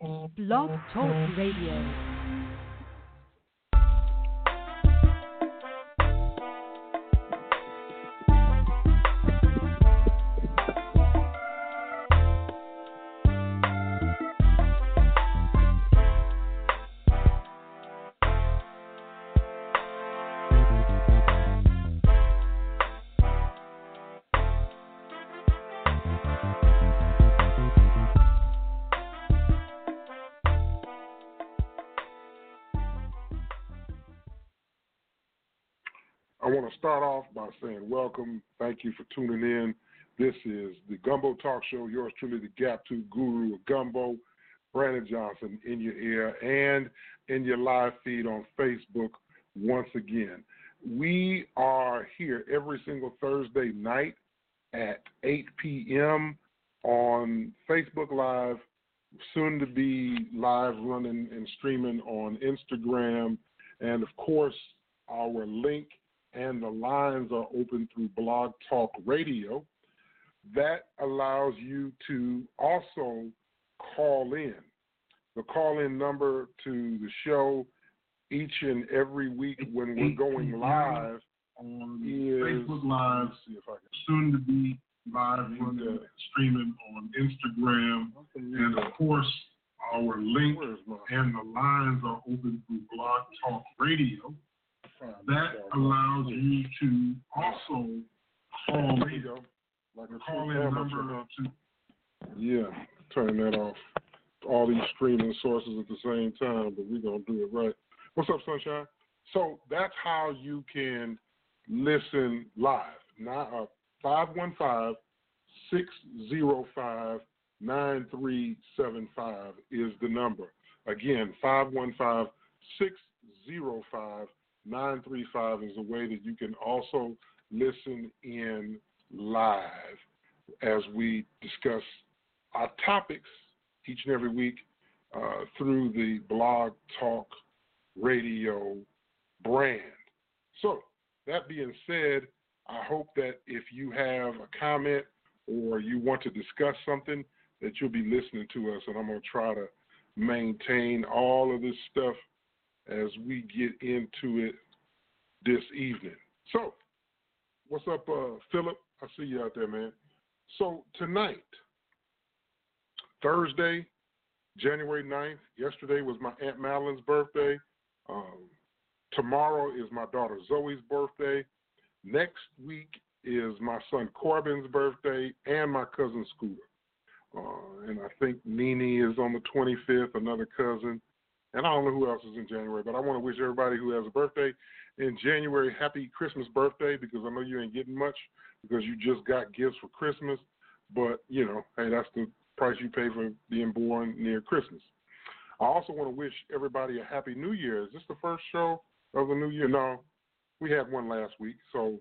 Blog Talk Radio. By saying welcome. Thank you for tuning in. This is the Gumbo Talk Show. Yours truly, the Gap 2 Guru of Gumbo, Brandon Johnson, in your ear and in your live feed on Facebook once again. We are here every single Thursday night at 8 p.m. on Facebook Live, soon to be live running and streaming on Instagram. And of course, our link and the lines are open through Blog Talk Radio. That allows you to also call in. The call in number to the show each and every week when we're going live on is Facebook Live, see if I can soon to be live and streaming on Instagram, and of course our link and the lines are open through Blog Talk Radio. That allows you to also call There you in. Like a Call true in number to Yeah, turn that off. All these streaming sources at the same time, but we're gonna do it right. What's up, Sunshine? So that's how you can listen live. Now, uh, 515 9375 is the number. Again, 515 605 935 is a way that you can also listen in live as we discuss our topics each and every week uh, through the Blog Talk Radio brand. So, that being said, I hope that if you have a comment or you want to discuss something, that you'll be listening to us, and I'm going to try to maintain all of this stuff as we get into it this evening. So, what's up, uh, Philip? I see you out there, man. So, tonight, Thursday, January 9th, yesterday was my Aunt Madeline's birthday. Um, tomorrow is my daughter Zoe's birthday. Next week is my son Corbin's birthday and my cousin Scooter. Uh, and I think Nene is on the 25th, another cousin. And I don't know who else is in January, but I want to wish everybody who has a birthday in January happy Christmas birthday because I know you ain't getting much because you just got gifts for Christmas. But, you know, hey, that's the price you pay for being born near Christmas. I also want to wish everybody a happy New Year. Is this the first show of the new year? No, we had one last week. So,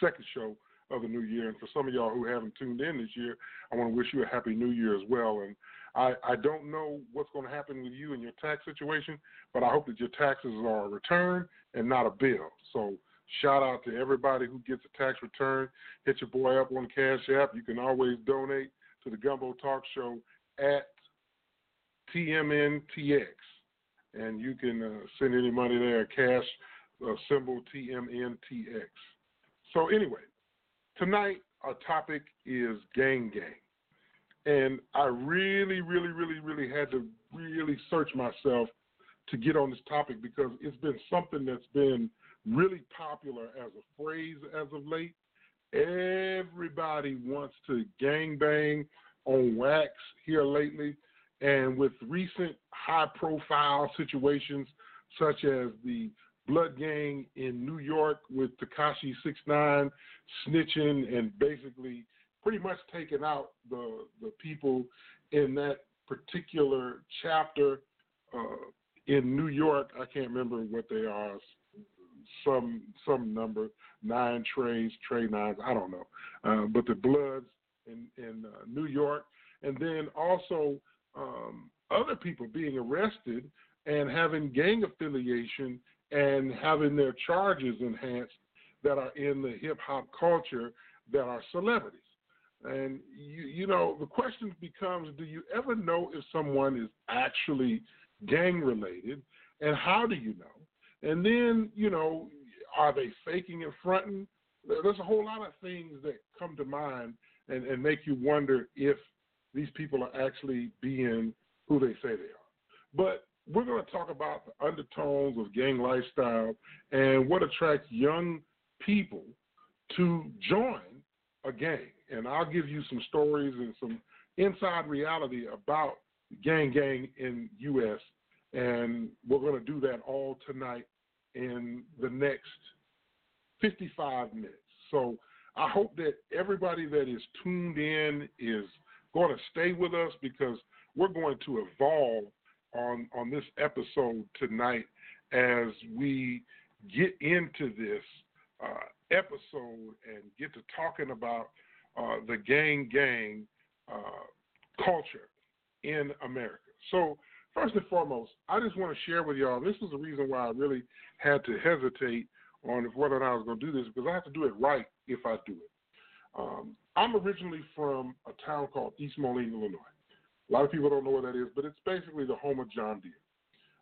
second show of the new year. And for some of y'all who haven't tuned in this year, I want to wish you a happy new year as well. And I, I don't know what's going to happen with you and your tax situation, but I hope that your taxes are a return and not a bill. So, shout out to everybody who gets a tax return. Hit your boy up on Cash App. You can always donate to the Gumbo Talk Show at TMNTX. And you can uh, send any money there, cash uh, symbol TMNTX. So, anyway, tonight our topic is gang gang. And I really, really, really, really had to really search myself to get on this topic because it's been something that's been really popular as a phrase as of late. Everybody wants to gang bang on wax here lately. And with recent high profile situations such as the Blood Gang in New York with Tekashi 69 snitching and basically pretty much taking out the the people in that particular chapter uh, in New York. I can't remember what they are. Some some number nine trays, tray nines. I don't know. Uh, but the Bloods in in uh, New York, and then also um, other people being arrested and having gang affiliation and having their charges enhanced that are in the hip hop culture that are celebrities. And you, you know, the question becomes: Do you ever know if someone is actually gang related, and how do you know? And then, you know, are they faking and fronting? There's a whole lot of things that come to mind and, and make you wonder if these people are actually being who they say they are. But we're going to talk about the undertones of gang lifestyle and what attracts young people to join a gang. And I'll give you some stories and some inside reality about gang gang in U.S. And we're going to do that all tonight in the next 55 minutes. So I hope that everybody that is tuned in is going to stay with us because we're going to evolve on on this episode tonight as we get into this uh, episode and get to talking about uh, the gang gang uh, culture in America. So first and foremost, I just want to share with y'all. This is the reason why I really had to hesitate on whether or not I was going to do this because I have to do it right if I do it. Um, I'm originally from a town called East Moline, Illinois. A lot of people don't know what that is, but it's basically the home of John Deere.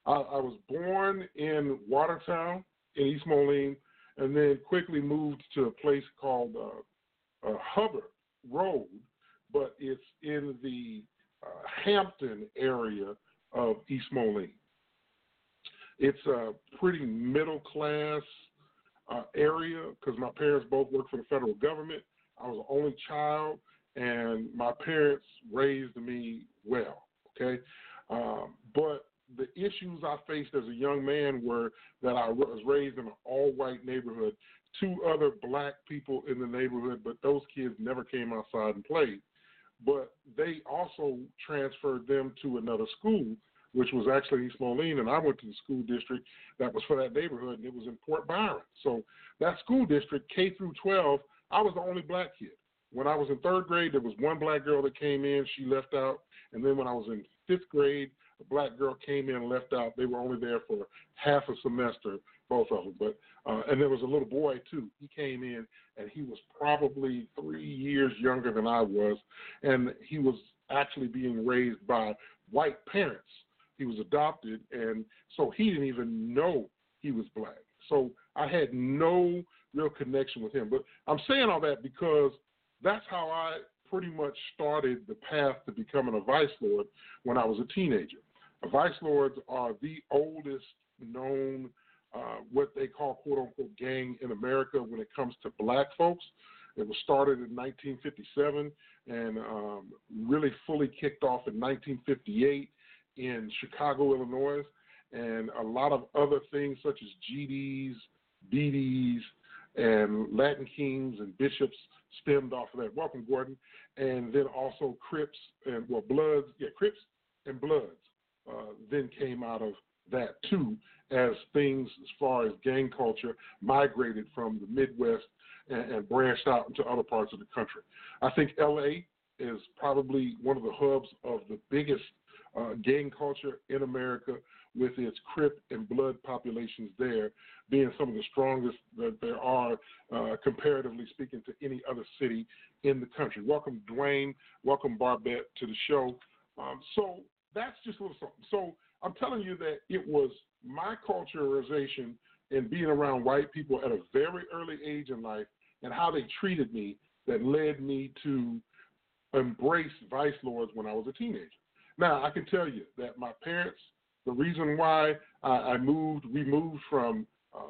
I, I was born in Watertown in East Moline, and then quickly moved to a place called uh, uh, Hubbard Road, but it's in the uh, Hampton area of East Moline. It's a pretty middle class uh, area because my parents both work for the federal government. I was the only child, and my parents raised me well. Okay, um, but the issues I faced as a young man were that I was raised in an all-white neighborhood, two other black people in the neighborhood, but those kids never came outside and played. But they also transferred them to another school, which was actually East Moline, and I went to the school district that was for that neighborhood, and it was in Port Byron. So that school district, K through 12, I was the only black kid. When I was in third grade, there was one black girl that came in. She left out. And then when I was in fifth grade, a black girl came in and left out. They were only there for half a semester, both of them. But uh, and there was a little boy too. He came in and he was probably three years younger than I was, and he was actually being raised by white parents. He was adopted, and so he didn't even know he was black. So I had no real connection with him. But I'm saying all that because that's how I pretty much started the path to becoming a vice lord when I was a teenager. Vice lords are the oldest known, uh, what they call quote unquote gang in America when it comes to black folks. It was started in 1957 and um, really fully kicked off in 1958 in Chicago, Illinois, and a lot of other things such as GDs, BDs, and Latin Kings and bishops stemmed off of that. Welcome, Gordon. And then also Crips and well Bloods, yeah, Crips and Bloods uh, then came out of that too, as things as far as gang culture migrated from the Midwest and, and branched out into other parts of the country. I think LA is probably one of the hubs of the biggest uh, gang culture in America with its Crip and Blood populations there being some of the strongest that there are, uh, comparatively speaking, to any other city in the country. Welcome, Dwayne. Welcome, Barbette, to the show. Um, so that's just a little something. So I'm telling you that it was my culturalization and being around white people at a very early age in life and how they treated me that led me to embrace vice lords when I was a teenager. Now, I can tell you that my parents – the reason why I, moved, we moved from uh,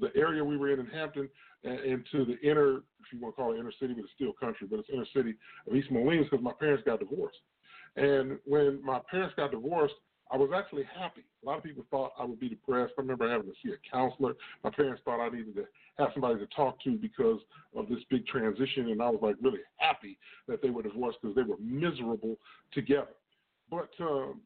the area we were in in Hampton and, into the inner, if you want to call it inner city, but it's still country, but it's inner city of East Moline because my parents got divorced. And when my parents got divorced, I was actually happy. A lot of people thought I would be depressed. I remember having to see a counselor. My parents thought I needed to have somebody to talk to because of this big transition, and I was like really happy that they were divorced because they were miserable together. But um,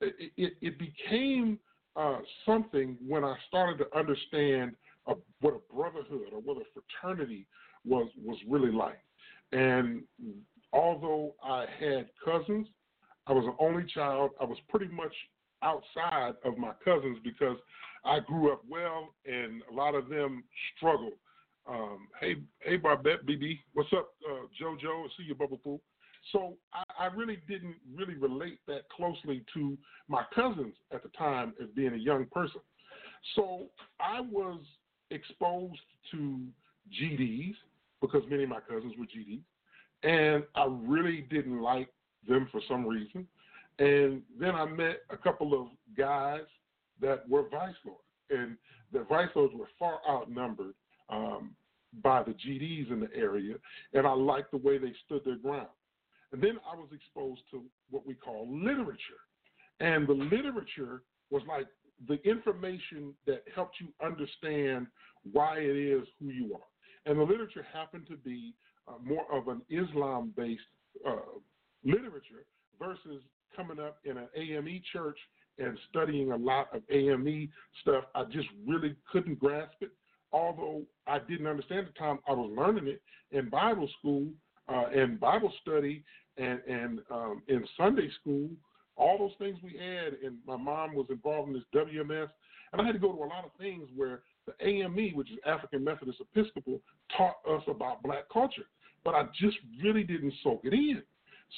it, it, it became uh, something when I started to understand a, what a brotherhood or what a fraternity was was really like. And although I had cousins, I was an only child. I was pretty much outside of my cousins because I grew up well, and a lot of them struggled Um, hey, hey, Barbette, BB, what's up, uh, JoJo? See you, Bubble Pool. So I, I really didn't really relate that closely to my cousins at the time as being a young person. So I was exposed to GDs because many of my cousins were GDs, and I really didn't like them for some reason. And then I met a couple of guys that were vice lords, and the vice lords were far outnumbered um, by the GDs in the area, and I liked the way they stood their ground. And then I was exposed to what we call literature, and the literature was like the information that helped you understand why it is who you are. And the literature happened to be uh, more of an Islam based uh, literature versus coming up in an AME church and studying a lot of AME stuff. I just really couldn't grasp it. Although I didn't understand at the time, I was learning it in Bible school uh, and Bible study and, and um, in Sunday school all those things we had, and my mom was involved in this WMS, and I had to go to a lot of things where the AME, which is African Methodist Episcopal, taught us about black culture, but I just really didn't soak it in.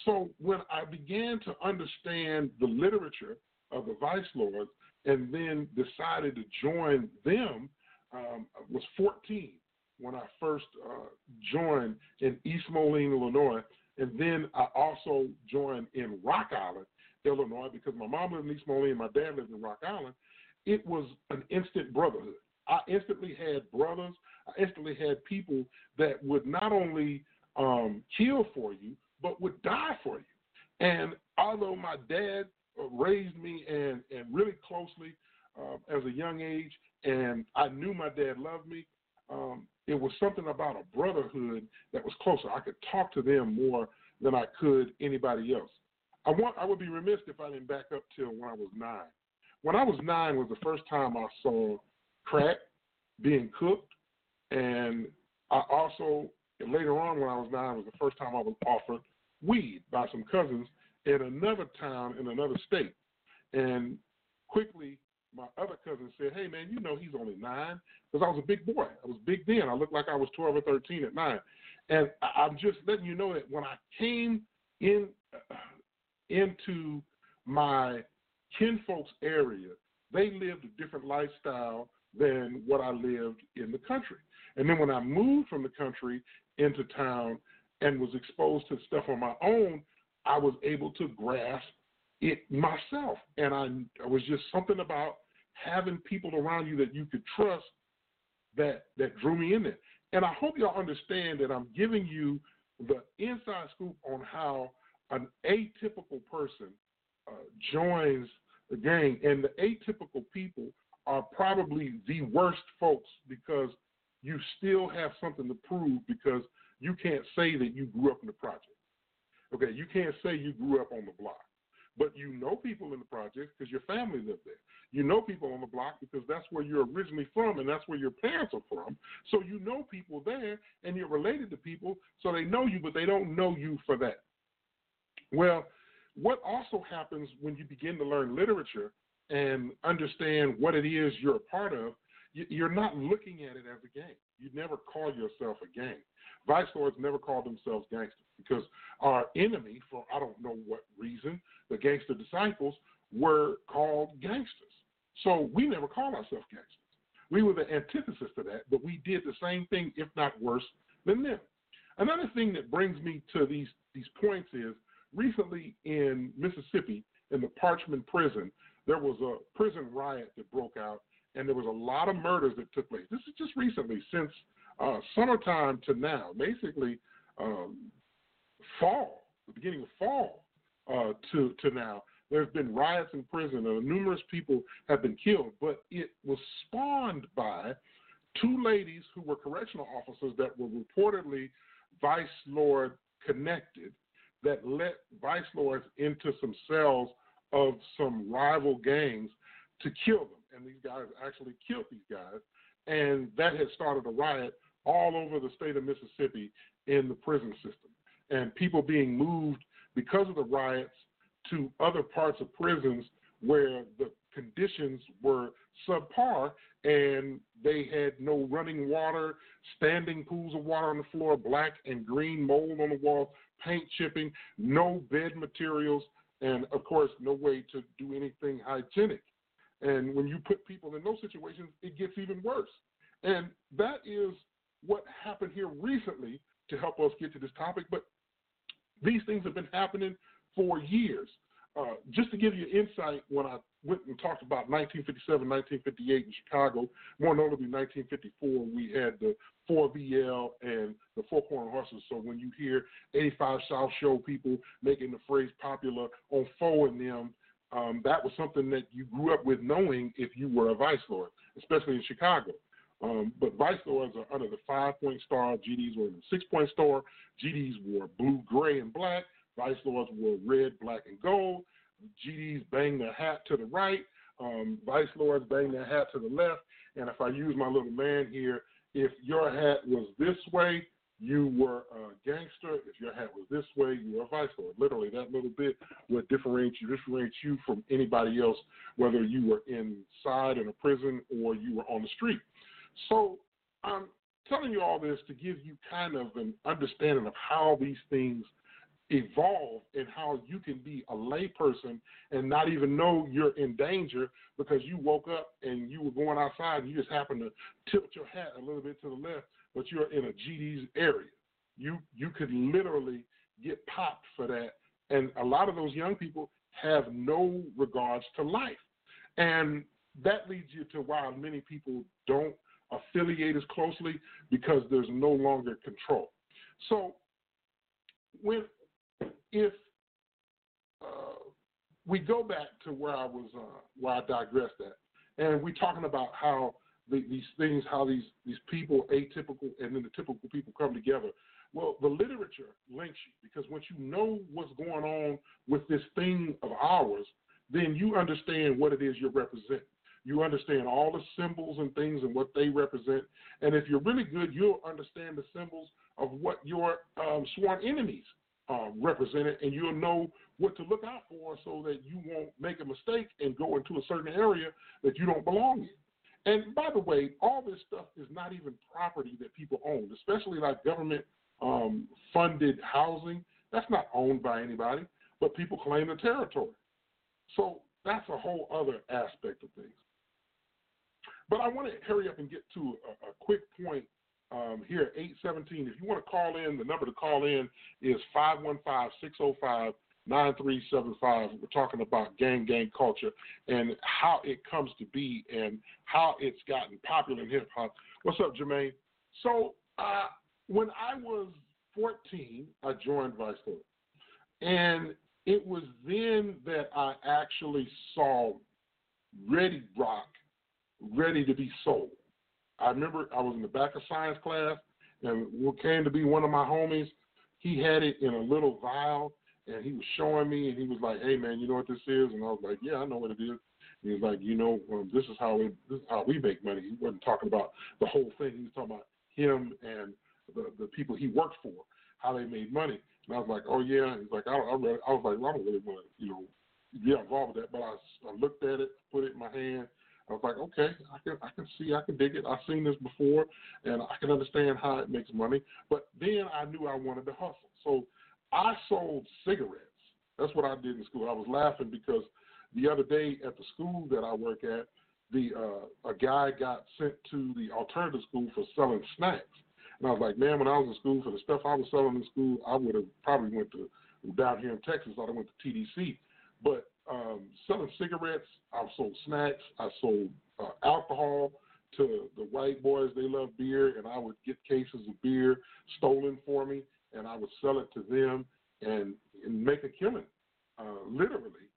So when I began to understand the literature of the Vice Lords, and then decided to join them, um, I was 14 when I first uh, joined in East Moline, Illinois, and then I also joined in Rock Island Illinois because my mom lived in East Moline and my dad lived in Rock Island, it was an instant brotherhood. I instantly had brothers. I instantly had people that would not only um, kill for you, but would die for you. And although my dad uh, raised me and, and really closely uh, as a young age, and I knew my dad loved me, um, it was something about a brotherhood that was closer. I could talk to them more than I could anybody else. I want I would be remiss if I didn't back up till when I was nine. When I was nine was the first time I saw crack being cooked, and I also later on when I was nine was the first time I was offered weed by some cousins in another town in another state. And quickly, my other cousin said, "Hey man, you know he's only nine because I was a big boy. I was big then. I looked like I was twelve or thirteen at nine. And I'm just letting you know that when I came in uh, into my kinfolk's area, they lived a different lifestyle than what I lived in the country. And then when I moved from the country into town and was exposed to stuff on my own, I was able to grasp it myself. And I, I was just something about having people around you that you could trust that that drew me in there. And I hope y'all understand that I'm giving you the inside scoop on how an atypical person uh, joins the gang, and the atypical people are probably the worst folks because you still have something to prove because you can't say that you grew up in the project. Okay, you can't say you grew up on the block, but you know people in the project because your family lived there. You know people on the block because that's where you're originally from and that's where your parents are from. So you know people there and you're related to people, so they know you, but they don't know you for that. Well, what also happens when you begin to learn literature and understand what it is you're a part of, you're not looking at it as a gang. You never call yourself a gang. Vice lords never call themselves gangsters because our enemy, for I don't know what reason, the gangster disciples were called gangsters. So we never called ourselves gangsters. We were the antithesis to that, but we did the same thing, if not worse, than them. Another thing that brings me to these, these points is recently in Mississippi, in the Parchman prison, there was a prison riot that broke out, and there was a lot of murders that took place. This is just recently, since uh, summertime to now, basically um, fall, the beginning of fall uh, to to now. There's been riots in prison, and numerous people have been killed. But it was spawned by two ladies who were correctional officers that were reportedly vice lord connected that let vice lords into some cells of some rival gangs to kill them. And these guys actually killed these guys. And that had started a riot all over the state of Mississippi in the prison system. And people being moved because of the riots to other parts of prisons where the conditions were subpar and they had no running water, standing pools of water on the floor, black and green mold on the walls, paint chipping, no bed materials, and of course, no way to do anything hygienic. And when you put people in those situations, it gets even worse. And that is what happened here recently to help us get to this topic. But these things have been happening for years. Uh, just to give you insight, when I went and talked about 1957, 1958 in Chicago, more notably 1954, we had the 4VL and the Four Corner Hustlers. So when you hear 85 South Show people making the phrase popular on four them, um, that was something that you grew up with knowing if you were a vice lord, especially in Chicago. Um, but vice lords are under the five point star. GDs were in the six point star. GDs wore blue, gray, and black. Vice lords wore red, black, and gold. GDs bang their hat to the right. Um, vice lords bang their hat to the left. And if I use my little man here, if your hat was this way, you were a gangster. If your hat was this way, you were a vice lord. Literally, that little bit would differentiate you, differentiate you from anybody else, whether you were inside in a prison or you were on the street. So I'm telling you all this to give you kind of an understanding of how these things evolve and how you can be a layperson and not even know you're in danger because you woke up and you were going outside and you just happened to tilt your hat a little bit to the left, but you're in a GD's area. You you could literally get popped for that. And a lot of those young people have no regards to life. And that leads you to why many people don't affiliate as closely because there's no longer control. So when if uh, we go back to where I was, uh, where I digressed at, and we're talking about how the, these things, how these these people, atypical and then the typical people come together. Well, the literature links you because once you know what's going on with this thing of ours, then you understand what it is you're representing. You understand all the symbols and things and what they represent. And if you're really good, you'll understand the symbols of what your um, sworn enemies uh, represented, and you'll know what to look out for so that you won't make a mistake and go into a certain area that you don't belong in. And by the way, all this stuff is not even property that people own, especially like government um, funded housing. That's not owned by anybody, but people claim the territory. So that's a whole other aspect of things. But I want to hurry up and get to a, a quick point um, here, 817. If you want to call in, the number to call in is 515 605 9375. We're talking about gang gang culture and how it comes to be and how it's gotten popular in hip hop. What's up, Jermaine? So, uh, when I was 14, I joined Vice Lord. And it was then that I actually saw Ready Rock ready to be sold. I remember I was in the back of science class, and what came to be one of my homies, he had it in a little vial, and he was showing me, and he was like, "Hey man, you know what this is?" And I was like, "Yeah, I know what it is." He was like, "You know, um, this is how we this is how we make money." He wasn't talking about the whole thing. He was talking about him and the the people he worked for, how they made money. And I was like, "Oh yeah." He's like, "I, I, read, I was like, well, I don't really want to, you know, get involved with that." But I, I looked at it, put it in my hand, I was like, okay, I can I can see, I can dig it. I've seen this before, and I can understand how it makes money. But then I knew I wanted to hustle, so I sold cigarettes. That's what I did in school. I was laughing because the other day at the school that I work at, the uh, a guy got sent to the alternative school for selling snacks, and I was like, man, when I was in school for the stuff I was selling in school, I would have probably went to down here in Texas. I'd have went to TDC, but um, selling cigarettes. I sold snacks. I sold uh, alcohol to the white boys. They love beer, and I would get cases of beer stolen for me, and I would sell it to them and, and make a killing, uh, literally,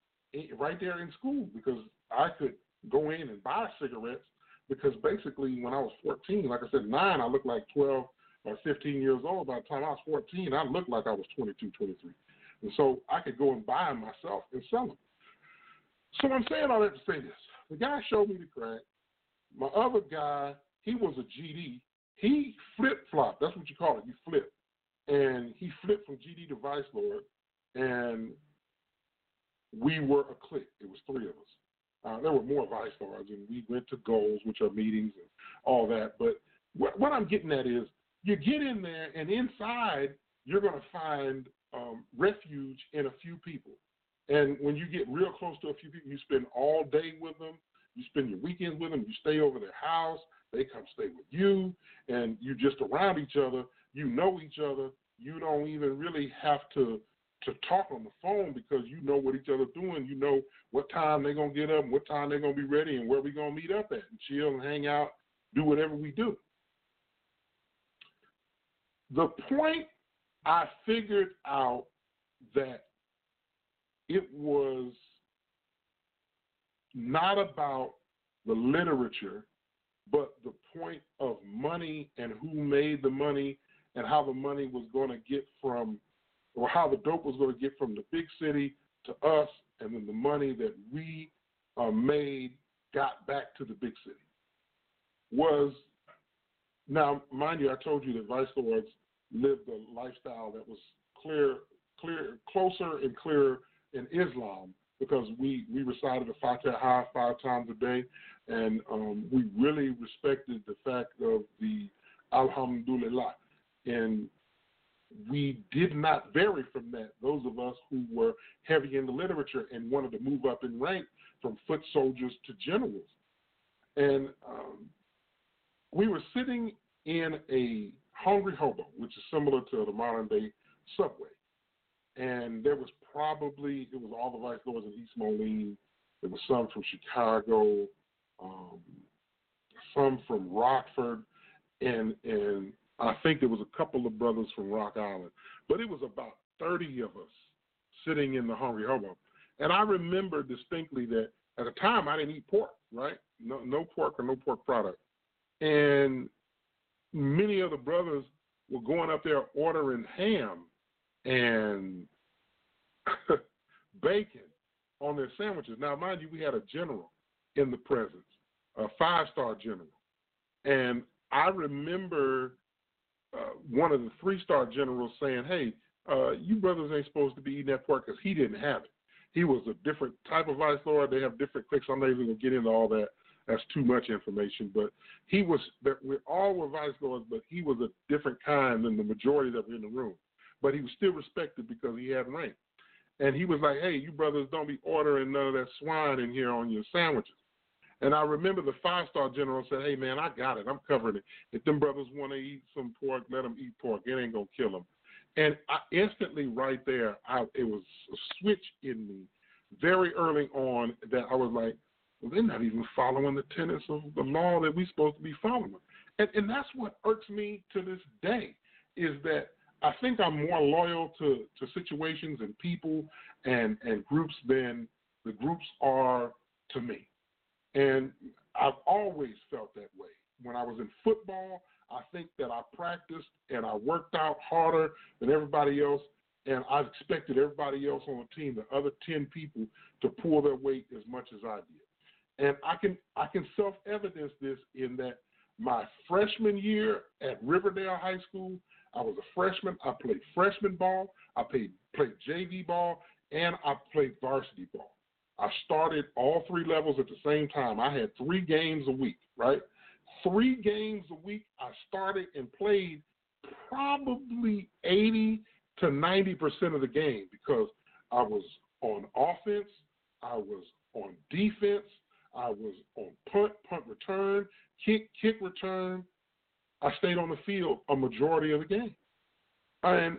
right there in school because I could go in and buy cigarettes because basically when I was 14, like I said, nine, I looked like 12 or 15 years old. By the time I was 14, I looked like I was 22, 23. And so I could go and buy them myself and sell them. So I'm saying all that to say this. The guy showed me the crack. My other guy, he was a GD. He flip flop. That's what you call it. You flip. And he flipped from GD to Vice Lord. And we were a clique. It was three of us. Uh, there were more vice lords, and we went to goals, which are meetings and all that. But what, what I'm getting at is you get in there, and inside, you're going to find um, refuge in a few people. And when you get real close to a few people, you spend all day with them, you spend your weekends with them, you stay over their house, they come stay with you, and you're just around each other. You know each other. You don't even really have to to talk on the phone because you know what each other's doing. You know what time they're gonna get up, what time they're gonna be ready, and where we're gonna meet up at, and chill and hang out, do whatever we do. The point I figured out that it was not about the literature, but the point of money and who made the money and how the money was going to get from or how the dope was going to get from the big city to us, and then the money that we uh, made got back to the big city. Was now, mind you, I told you that vice lords lived a lifestyle that was clear, clear, closer and clearer in Islam because we we recited the Fatiha five times a day, and um, we really respected the fact of the Alhamdulillah, and we did not vary from that. Those of us who were heavy in the literature and wanted to move up in rank from foot soldiers to generals. And um, we were sitting in a hungry hobo, which is similar to the modern day subway. And there was probably, it was all the vice lords in East Moline. There was some from Chicago, um, some from Rockford, and and I think there was a couple of brothers from Rock Island, but it was about 30 of us sitting in the Hungry Hobo. And I remember distinctly that at the time I didn't eat pork, right? No, no pork or no pork product. And many of the brothers were going up there ordering ham and bacon on their sandwiches. Now, mind you, we had a general in the presence, a five star general. And I remember uh, one of the three star generals saying, "Hey, uh, you brothers ain't supposed to be eating that pork because he didn't have it. He was a different type of vice lord. They have different cliques. I'm not even gonna get into all that. That's too much information. But he was. We all were vice lords, but he was a different kind than the majority that were in the room. But he was still respected because he had rank. And he was like, "Hey, you brothers don't be ordering none of that swine in here on your sandwiches." And I remember the five star general said, "Hey man, I got it. I'm covering it. If them brothers want to eat some pork, let them eat pork. It ain't gonna kill them." And I instantly, right there, I, it was a switch in me very early on that I was like, well, they're not even following the tenets of the law that we're supposed to be following. And, and that's what irks me to this day is that I think I'm more loyal to, to situations and people and, and groups than the groups are to me. And I've always felt that way. When I was in football, I think that I practiced and I worked out harder than everybody else, and I expected everybody else on the team, the other ten people, to pull their weight as much as I did. And I can I can self evidence this in that my freshman year at Riverdale High School, I was a freshman. I played freshman ball, I played played JV ball, and I played varsity ball. I started all three levels at the same time. I had three games a week, right? Three games a week. I started and played probably 80 to 90% of the game because I was on offense, I was on defense, I was on punt, punt return, kick, kick return. I stayed on the field a majority of the game. And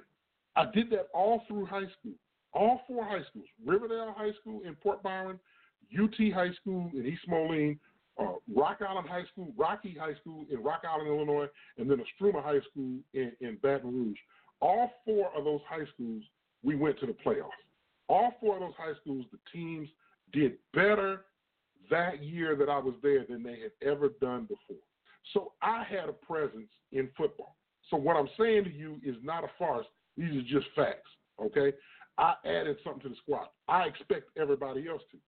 I did that all through high school all four high schools Riverdale High School in Port Byron, UT High School in East Moline, uh, Rock Island High School, Rocky High School in Rock Island, Illinois, and then Istrouma High School in, in Baton Rouge. All four of those high schools, we went to the playoffs. All four of those high schools, the teams did better that year that I was there than they had ever done before. So I had a presence in football. So what I'm saying to you is not a farce. These are just facts. Okay. I added something to the squad. I expect everybody else to.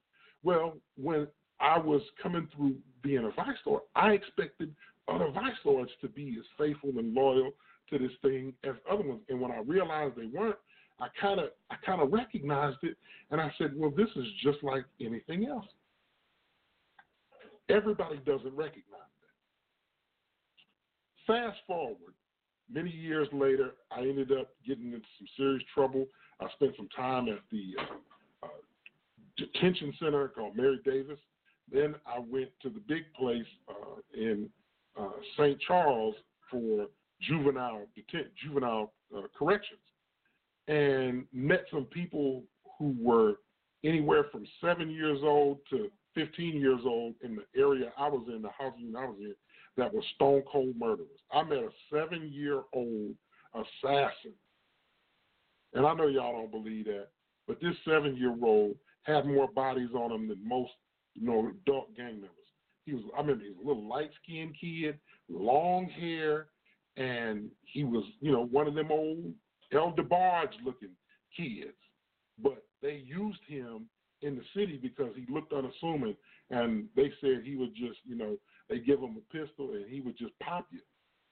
Well, when I was coming through being a vice lord, I expected other vice lords to be as faithful and loyal to this thing as other ones. And when I realized they weren't, I kind of I kind of recognized it, and I said, well, this is just like anything else. Everybody doesn't recognize that. Fast forward, many years later, I ended up getting into some serious trouble. I spent some time at the uh, uh, detention center called Mary Davis. Then I went to the big place uh, in uh, St. Charles for juvenile deten- juvenile uh, corrections, and met some people who were anywhere from seven years old to 15 years old in the area I was in, the housing I was in, that were stone cold murderers. I met a seven year old assassin. And I know y'all don't believe that, but this seven year old had more bodies on him than most, you know, adult gang members. He was I remember he was a little light skinned kid, long hair, and he was, you know, one of them old El DeBarge looking kids. But they used him in the city because he looked unassuming, and they said he would just, you know, they give him a pistol and he would just pop you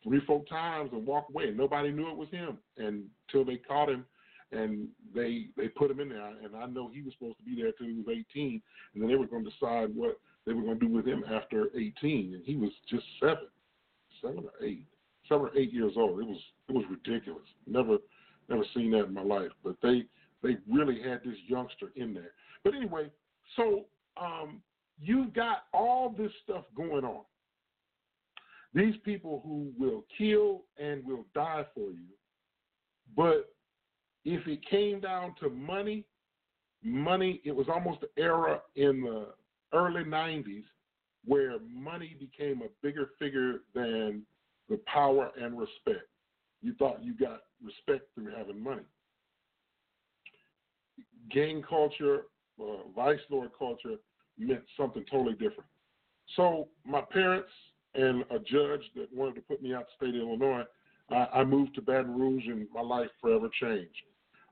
three, four times and walk away. And nobody knew it was him until they caught him and they they put him in there. And I know he was supposed to be there till he was 18, and then they were going to decide what they were going to do with him after 18, and he was just seven, seven or eight, seven or eight years old. It was it was ridiculous. Never never seen that in my life. But they they really had this youngster in there. But anyway, so um, you've got all this stuff going on. These people who will kill and will die for you. But if it came down to money, money, it was almost an era in the early 90s where money became a bigger figure than the power and respect. You thought you got respect through having money. Gang culture, uh, vice lord culture meant something totally different. So my parents and a judge that wanted to put me out the state of Illinois, I, I moved to Baton Rouge and my life forever changed.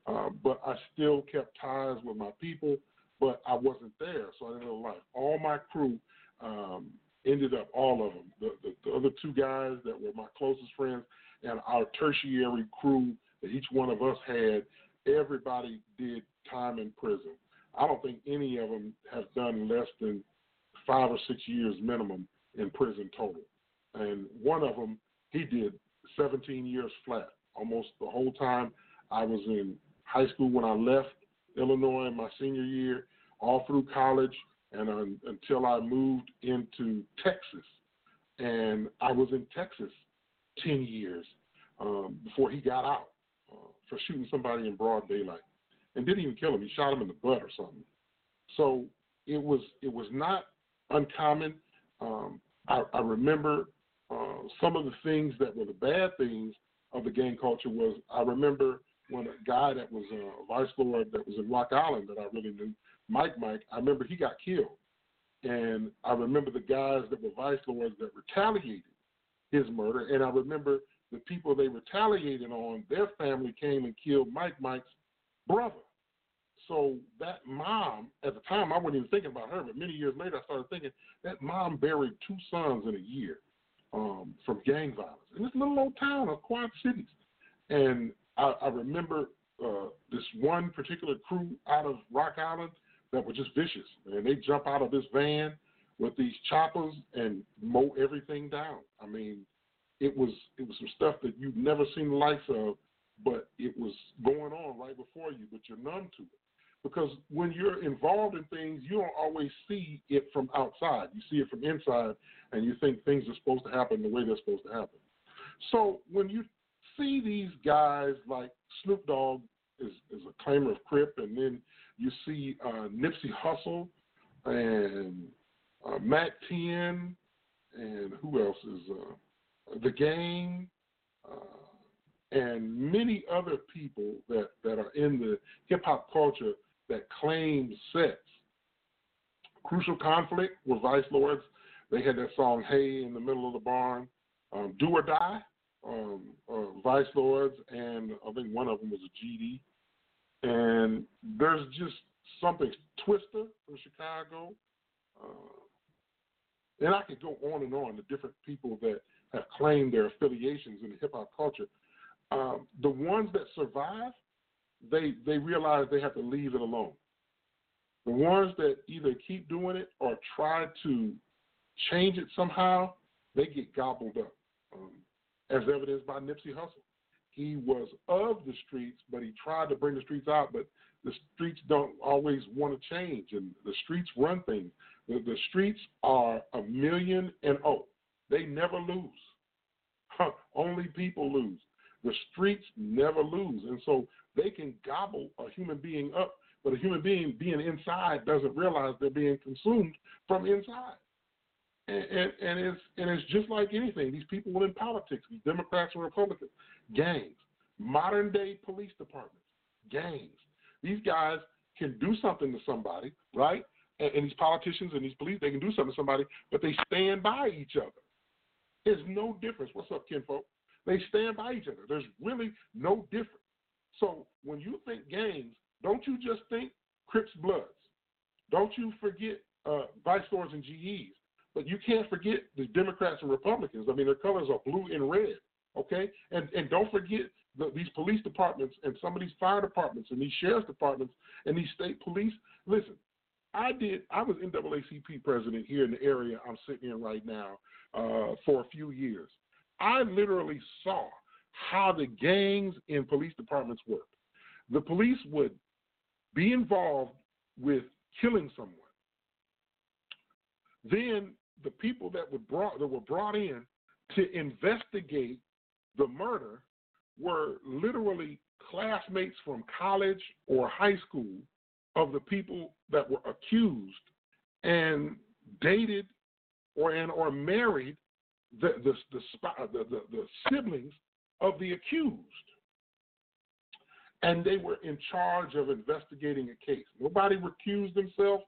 Uh, but I still kept ties with my people, but I wasn't there, so I didn't know life. All my crew um, ended up, all of them, the, the, the other two guys that were my closest friends, and our tertiary crew that each one of us had, everybody did time in prison. I don't think any of them have done less than five or six years minimum in prison total. And one of them, he did 17 years flat, almost the whole time I was in high school when I left Illinois in my senior year, all through college, and um, until I moved into Texas. And I was in Texas 10 years um, before he got out uh, for shooting somebody in broad daylight and didn't even kill him. He shot him in the butt or something. So it was it was not uncommon. Um, I, I remember uh, some of the things that were the bad things of the gang culture was I remember when a guy that was a vice lord that was in Rock Island that I really knew, Mike Mike, I remember he got killed. And I remember the guys that were vice lords that retaliated his murder. And I remember the people they retaliated on, their family came and killed Mike Mike's brother. So that mom, at the time, I wasn't even thinking about her, but many years later, I started thinking that mom buried two sons in a year um, from gang violence in this little old town of Quad Cities. And I, I remember uh, this one particular crew out of Rock Island that were just vicious, and they jump out of this van with these choppers and mow everything down. I mean, it was it was some stuff that you've never seen the likes of but it was going on right before you, but you're numb to it. Because when you're involved in things, you don't always see it from outside. You see it from inside, and you think things are supposed to happen the way they're supposed to happen. So when you see these guys like Snoop Dogg is, is a claimer of Crip, and then you see uh, Nipsey Hussle and uh, Mack 10, and who else is uh, The Game, uh, and many other people that, that are in the hip hop culture that claim sex. Crucial Conflict were Vice Lords. They had that song "Hey" in the middle of the barn. Um, Do or Die, um, uh, Vice Lords, and I think one of them was a GD. And there's just something Twista from Chicago. Uh, and I could go on and on the different people that have claimed their affiliations in the hip hop culture. Um, the ones that survive they they realize they have to leave it alone. The ones that either keep doing it or try to change it somehow, they get gobbled up. Um, as evidenced by Nipsey Hussle. He was of the streets, but he tried to bring the streets out, but the streets don't always want to change, and the streets run things. The, the streets are a million and oh, they never lose. Only people lose. The streets never lose, and so they can gobble a human being up, but a human being being inside doesn't realize they're being consumed from inside. And, and, and it's and it's just like anything. These people in politics, these Democrats and Republicans, gangs, modern day police departments, gangs. These guys can do something to somebody, right? And, and these politicians and these police, they can do something to somebody, but they stand by each other. There's no difference. What's up, kinfolk? They stand by each other. There's really no difference. So when you think gangs, don't you just think Crips Bloods. Don't you forget uh, Vice Lords and GDs. But you can't forget the Democrats and Republicans. I mean, their colors are blue and red. Okay, and and don't forget the, these police departments and some of these fire departments and these sheriff's departments and these state police. Listen, I did. I was NAACP president here in the area I'm sitting in right now uh, for a few years. I literally saw how the gangs in police departments work. The police would be involved with killing someone. Then the people that were brought that were brought in to investigate the murder were literally classmates from college or high school of the people that were accused and dated or and or married the the the, the, the, the siblings of the accused. And they were in charge of investigating a case. Nobody recused themselves.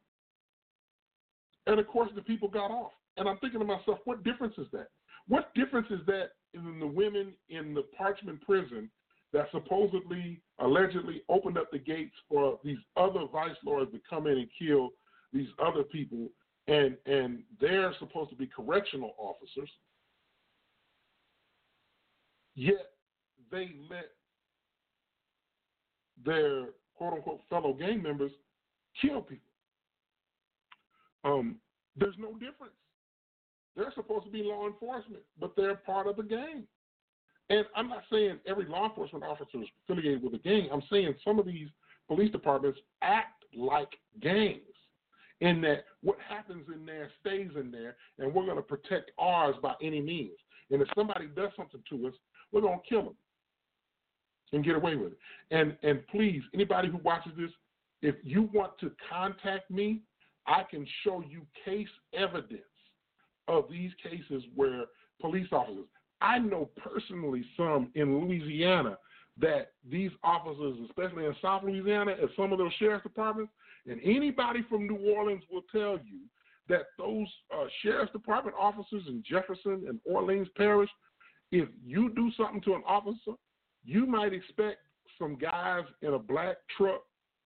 And of course, the people got off. And I'm thinking to myself, what difference is that? What difference is that in the women in the Parchman prison that supposedly, allegedly opened up the gates for these other vice lords to come in and kill these other people, and and they're supposed to be correctional officers, yet they let their quote unquote fellow gang members kill people. Um, there's no difference. They're supposed to be law enforcement, but they're part of the gang. And I'm not saying every law enforcement officer is affiliated with a gang. I'm saying some of these police departments act like gangs in that what happens in there stays in there, and we're going to protect ours by any means. And if somebody does something to us, we're to kill them and get away with it. And and please, anybody who watches this, if you want to contact me, I can show you case evidence of these cases where police officers, I know personally some in Louisiana that these officers, especially in South Louisiana, at some of those sheriff's departments, and anybody from New Orleans will tell you that those uh, sheriff's department officers in Jefferson and Orleans Parish, if you do something to an officer, you might expect some guys in a black truck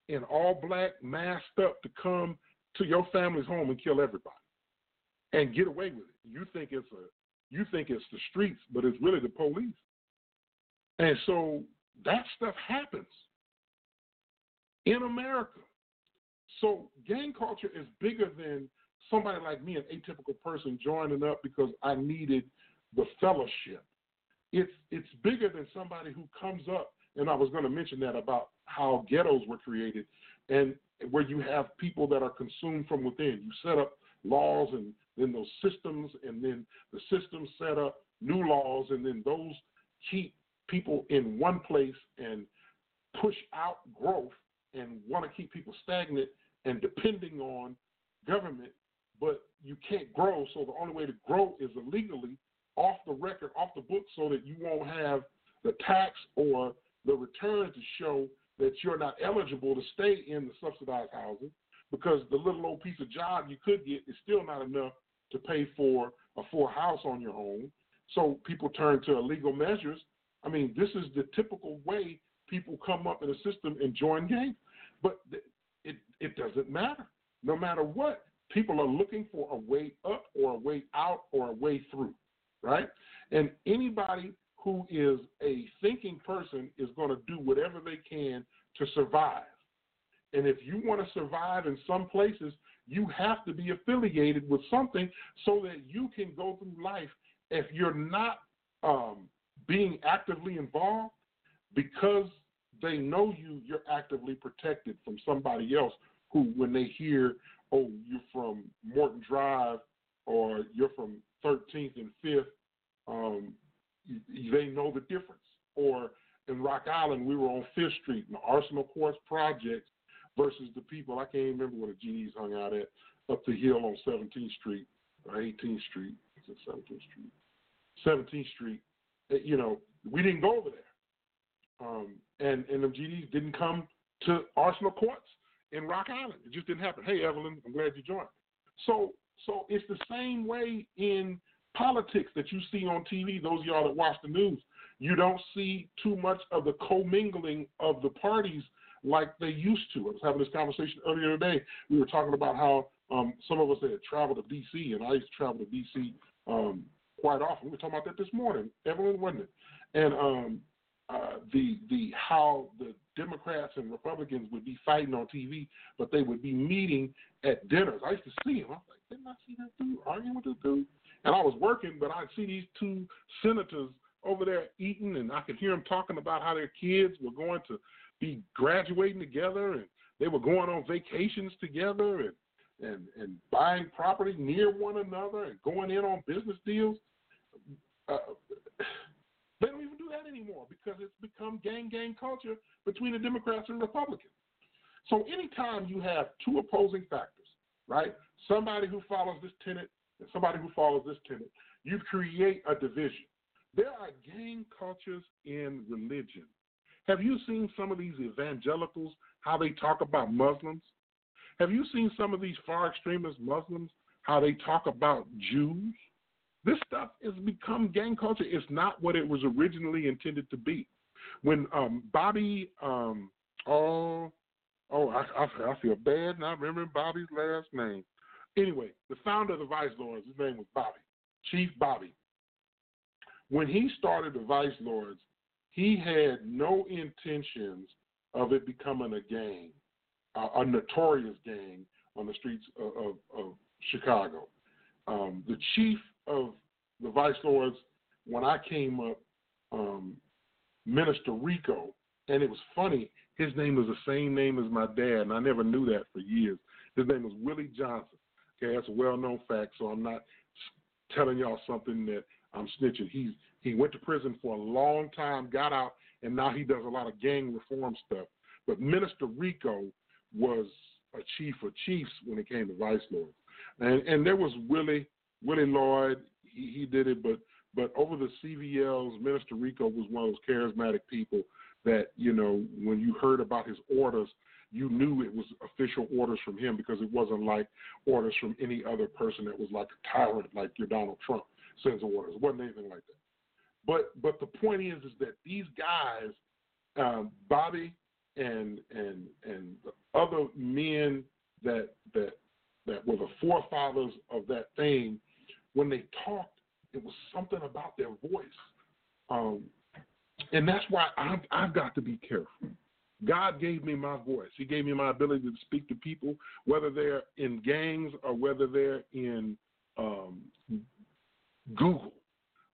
in all black masked up to come to your family's home and kill everybody and get away with it. You think it's a you think it's the streets, but it's really the police. And so that stuff happens in America. So gang culture is bigger than somebody like me, an atypical person joining up because I needed the fellowship. It's it's bigger than somebody who comes up, and I was going to mention that about how ghettos were created, and where you have people that are consumed from within. You set up laws and then those systems, and then the systems set up new laws, and then those keep people in one place and push out growth and want to keep people stagnant and depending on government, but you can't grow. So the only way to grow is illegally off the record, off the book, so that you won't have the tax or the return to show that you're not eligible to stay in the subsidized housing because the little old piece of job you could get is still not enough to pay for a full house on your own. So people turn to illegal measures. I mean, this is the typical way people come up in a system and join gangs. But it, it doesn't matter. No matter what, people are looking for a way up or a way out or a way through, right? And anybody who is a thinking person is going to do whatever they can to survive. And if you want to survive in some places, you have to be affiliated with something so that you can go through life. If you're not um, being actively involved, because they know you, you're actively protected from somebody else who, when they hear, oh, you're from Morton Drive or you're from 13th and 5th, um, they know the difference. Or in Rock Island, we were on Fifth Street in the Arsenal Courts Projects versus the people, I can't even remember where the GDs hung out at, up the hill on 17th Street or 18th Street. Is it 17th Street? 17th Street. Eh, you know, we didn't go over there. Um, and, and the GDs didn't come to Arsenal Courts in Rock Island. It just didn't happen. Hey, Evelyn, I'm glad you joined. So, so it's the same way in politics that you see on TV. Those of y'all that watch the news, you don't see too much of the commingling of the parties like they used to. I was having this conversation earlier today. We were talking about how um, some of us had traveled to D.C., and I used to travel to D.C. Um, quite often. We were talking about that this morning, Evelyn, wasn't it? And um, uh, the the how the Democrats and Republicans would be fighting on TV, but they would be meeting at dinners. I used to see them. I was like, didn't I see that dude arguing with this dude? And I was working, but I'd see these two senators over there eating, and I could hear them talking about how their kids were going to be graduating together, and they were going on vacations together, and and and buying property near one another, and going in on business deals. Uh, they don't even do that anymore because it's become gang gang culture between the Democrats and Republicans. So anytime you have two opposing factors, right? Somebody who follows this tenet and somebody who follows this tenet, you create a division. There are gang cultures in religion. Have you seen some of these evangelicals, how they talk about Muslims? Have you seen some of these far extremist Muslims, how they talk about Jews? This stuff has become gang culture. It's not what it was originally intended to be. When um, Bobby, um, oh, oh, I, I, I feel bad not remembering Bobby's last name. Anyway, the founder of the Vice Lords, his name was Bobby, Chief Bobby. When he started the Vice Lords, he had no intentions of it becoming a gang, uh, a notorious gang on the streets of, of, of Chicago. Um, the chief of the vice lords when I came up, um, Minister Rico, and it was funny. His name was the same name as my dad, and I never knew that for years. His name was Willie Johnson. Okay, that's a well-known fact, so I'm not telling y'all something that I'm snitching. He's he went to prison for a long time, got out, and now he does a lot of gang reform stuff. But Minister Rico was a chief of chiefs when it came to vice lords, and and there was Willie Willie Lloyd, he, he did it, but but over the CVLs, Minister Rico was one of those charismatic people that you know when you heard about his orders, you knew it was official orders from him because it wasn't like orders from any other person that was like a tyrant like your Donald Trump sends orders. It wasn't anything like that. But but the point is is that these guys, um, Bobby and and and the other men that that that were the forefathers of that thing when they talked, it was something about their voice. Um, and that's why I've, I've got to be careful. God gave me my voice. He gave me my ability to speak to people, whether they're in gangs or whether they're in um, Google.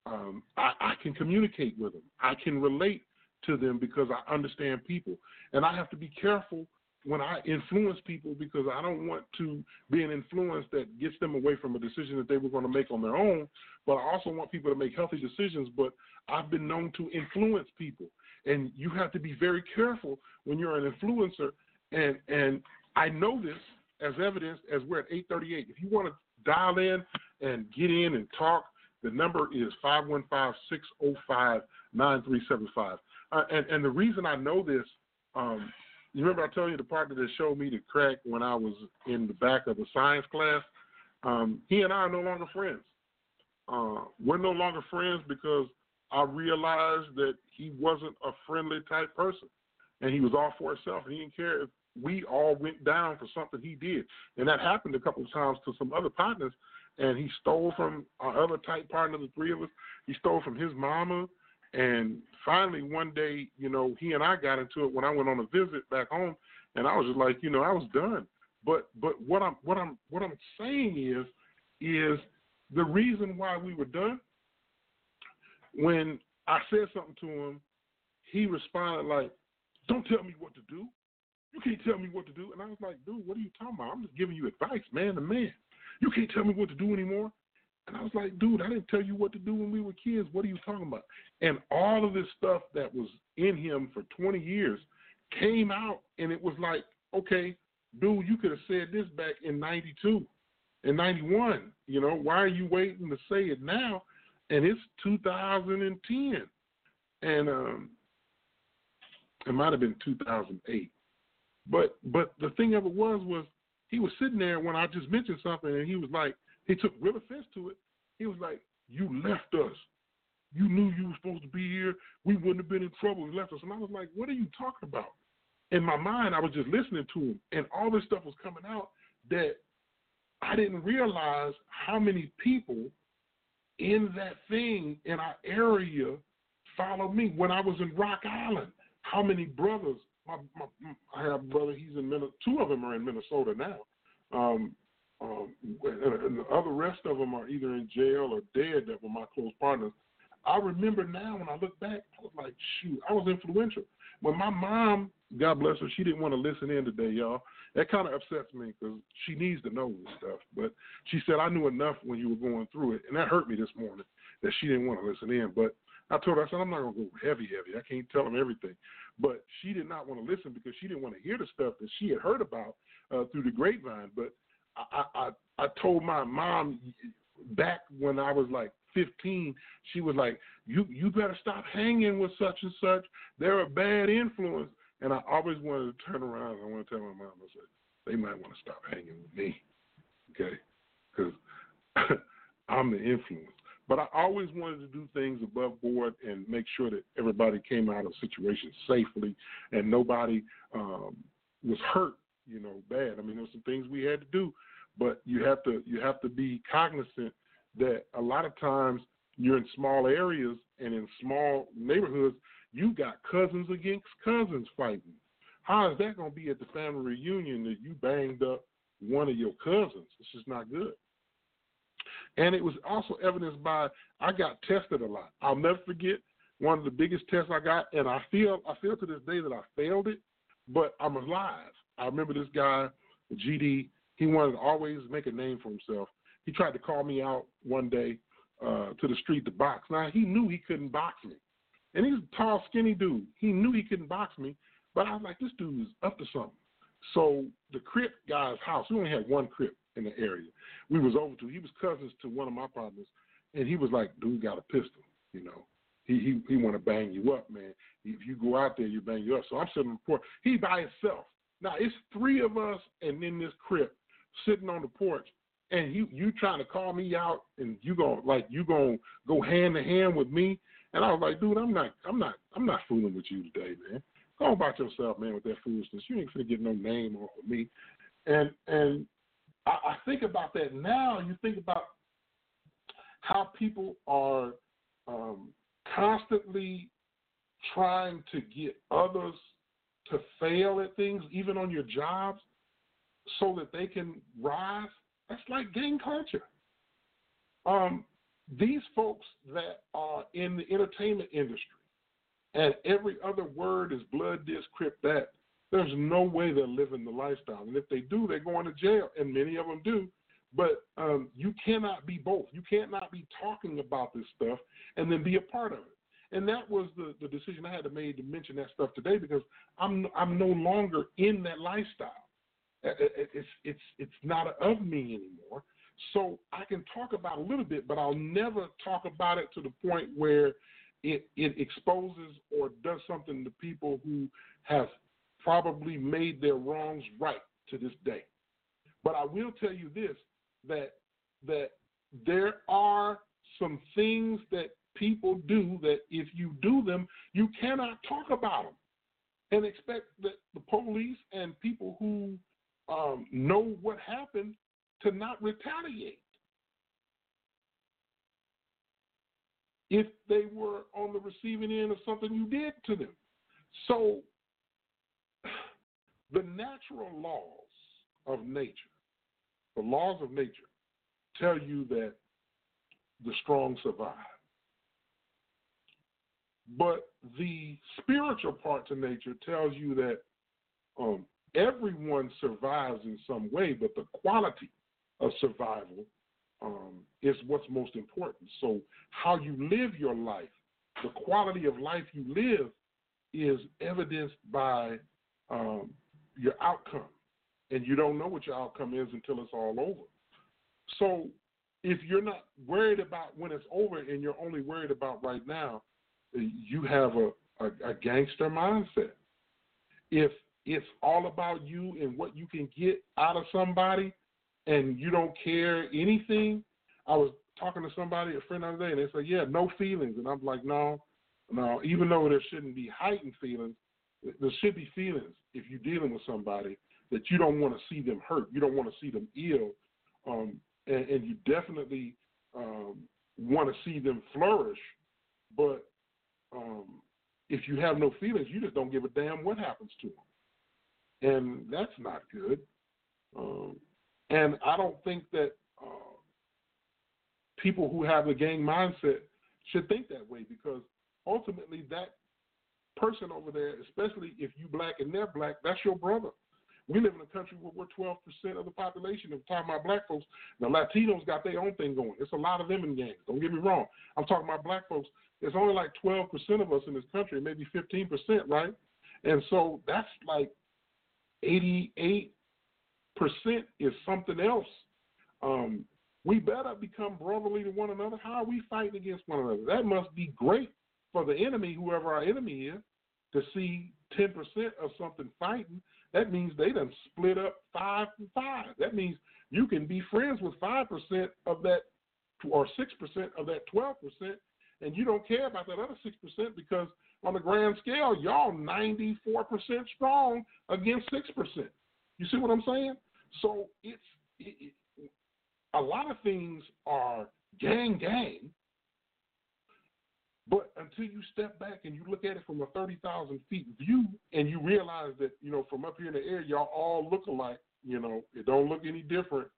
Um, I, I can communicate with them. I can relate to them because I understand people. And I have to be careful when I influence people because I don't want to be an influence that gets them away from a decision that they were going to make on their own, but I also want people to make healthy decisions. But I've been known to influence people, and you have to be very careful when you're an influencer. And and I know this as evidence as we're at 8:38. If you want to dial in and get in and talk, the number is 515-605-9375. Uh, and and the reason I know this. Um, you remember I told you the partner that showed me the crack when I was in the back of the science class? Um, he and I are no longer friends. Uh, we're no longer friends because I realized that he wasn't a friendly type person. And he was all for himself. He didn't care if we all went down for something he did. And that happened a couple of times to some other partners. And he stole from our other type partner, the three of us. He stole from his mama And finally, one day, you know, he and I got into it when I went on a visit back home, and I was just like, you know, I was done. But but what I'm what I'm what I'm saying is is the reason why we were done. When I said something to him, he responded like, "Don't tell me what to do. You can't tell me what to do." And I was like, "Dude, what are you talking about? I'm just giving you advice, man to man. You can't tell me what to do anymore." And I was like, dude, I didn't tell you what to do when we were kids. What are you talking about? And all of this stuff that was in him for 20 years came out, and it was like, okay, dude, you could have said this back in 92, in 91. You know, why are you waiting to say it now? And it's 2010. And um, it might have been 2008. But but the thing of it was was he was sitting there when I just mentioned something, and he was like, he took real offense to it. He was like, You left us. You knew you were supposed to be here. We wouldn't have been in trouble. You left us. And I was like, What are you talking about? In my mind, I was just listening to him, and all this stuff was coming out that I didn't realize how many people in that thing in our area follow me. When I was in Rock Island, how many brothers? My, my, I have a brother. He's in Minnesota. Two of them are in Minnesota now. Um, um, and the other rest of them are either in jail or dead that were my close partners. I remember now when I look back, I was like, shoot, I was influential. When my mom, God bless her, she didn't want to listen in today, y'all. That kind of upsets me because she needs to know this stuff. But she said, I knew enough when you were going through it. And that hurt me this morning that she didn't want to listen in. But I told her, I said, I'm not going to go heavy, heavy. I can't tell them everything. But she did not want to listen because she didn't want to hear the stuff that she had heard about uh, through the grapevine. But I, I I told my mom back when I was like 15, she was like, "You you better stop hanging with such and such. They're a bad influence." And I always wanted to turn around and I want to tell my mom, I said, "They might want to stop hanging with me, okay? Because I'm the influence." But I always wanted to do things above board and make sure that everybody came out of situations safely and nobody um, was hurt you know, bad. I mean, there's some things we had to do, but you have to you have to be cognizant that a lot of times you're in small areas and in small neighborhoods, you got cousins against cousins fighting. How is that going to be at the family reunion that you banged up one of your cousins? It's just not good. And it was also evidenced by I got tested a lot. I'll never forget one of the biggest tests I got, and I feel I feel to this day that I failed it, but I'm alive. I remember this guy, GD. He wanted to always make a name for himself. He tried to call me out one day uh, to the street to box. Now he knew he couldn't box me, and he's a tall, skinny dude. He knew he couldn't box me, but I was like, this dude is up to something. So the Crip guy's house, we only had one Crip in the area. We was over to. He was cousins to one of my partners, and he was like, dude got a pistol, you know. He he he want to bang you up, man. If you go out there, you bang you up. So I'm sitting on the porch. He by himself. Now it's three of us and in this Crip sitting on the porch, and you you trying to call me out, and you going like you gonna go hand to hand with me, and I was like, dude, I'm not I'm not I'm not fooling with you today, man. Go about yourself, man, with that foolishness. You ain't gonna get no name off of me, and and I, I think about that now. You think about how people are um, constantly trying to get others to fail at things, even on your jobs, so that they can rise, that's like gang culture. Um, these folks that are in the entertainment industry, and every other word is blood this, crip that, there's no way they're living the lifestyle. And if they do, they're going to jail, and many of them do. But um, you cannot be both. You cannot be talking about this stuff and then be a part of it and that was the, the decision I had to make to mention that stuff today because I'm I'm no longer in that lifestyle. It's it's it's not of me anymore. So I can talk about a little bit, but I'll never talk about it to the point where it it exposes or does something to people who have probably made their wrongs right to this day. But I will tell you this that that there are some things that people do that if you do them, you cannot talk about them and expect that the police and people who um, know what happened to not retaliate. if they were on the receiving end of something you did to them. So the natural laws of nature, the laws of nature, tell you that the strong survive. But the spiritual part of nature tells you that um, everyone survives in some way, but the quality of survival um, is what's most important. So, how you live your life, the quality of life you live, is evidenced by um, your outcome. And you don't know what your outcome is until it's all over. So, if you're not worried about when it's over and you're only worried about right now, you have a, a, a gangster mindset. If it's all about you and what you can get out of somebody and you don't care anything. I was talking to somebody, a friend the other day, and they said, Yeah, no feelings. And I'm like, No, no, even though there shouldn't be heightened feelings, there should be feelings if you're dealing with somebody that you don't want to see them hurt. You don't want to see them ill. Um, and, and, you definitely um, want to see them flourish. But um, if you have no feelings, you just don't give a damn what happens to them and that's not good. And I don't think that uh, people who have a gang mindset should think that way because ultimately that person over there, especially if you black and they're black, that's your brother. We live in a country where we're 12% of the population. I'm talking about black folks, the Latinos got their own thing going. It's a lot of them in gangs. Don't get me wrong. I'm talking about black folks. There's only like 12% of us in this country, maybe 15%, right? And so that's like 88% is something else. Um, we better become brotherly to one another. How are we fighting against one another? That must be great for the enemy, whoever our enemy is, to see 10% of something fighting. That means they done split up five and five. That means you can be friends with 5% of that, or 6% of that 12%, and you don't care about that other 6% because on the grand scale, y'all 94% strong against 6%. You see what I'm saying? So it's it, it, a lot of things are gang gang, but until you step back and you look at it from a 30,000 feet view and you realize that, you know, from up here in the air, y'all all look alike, you know, it don't look any different.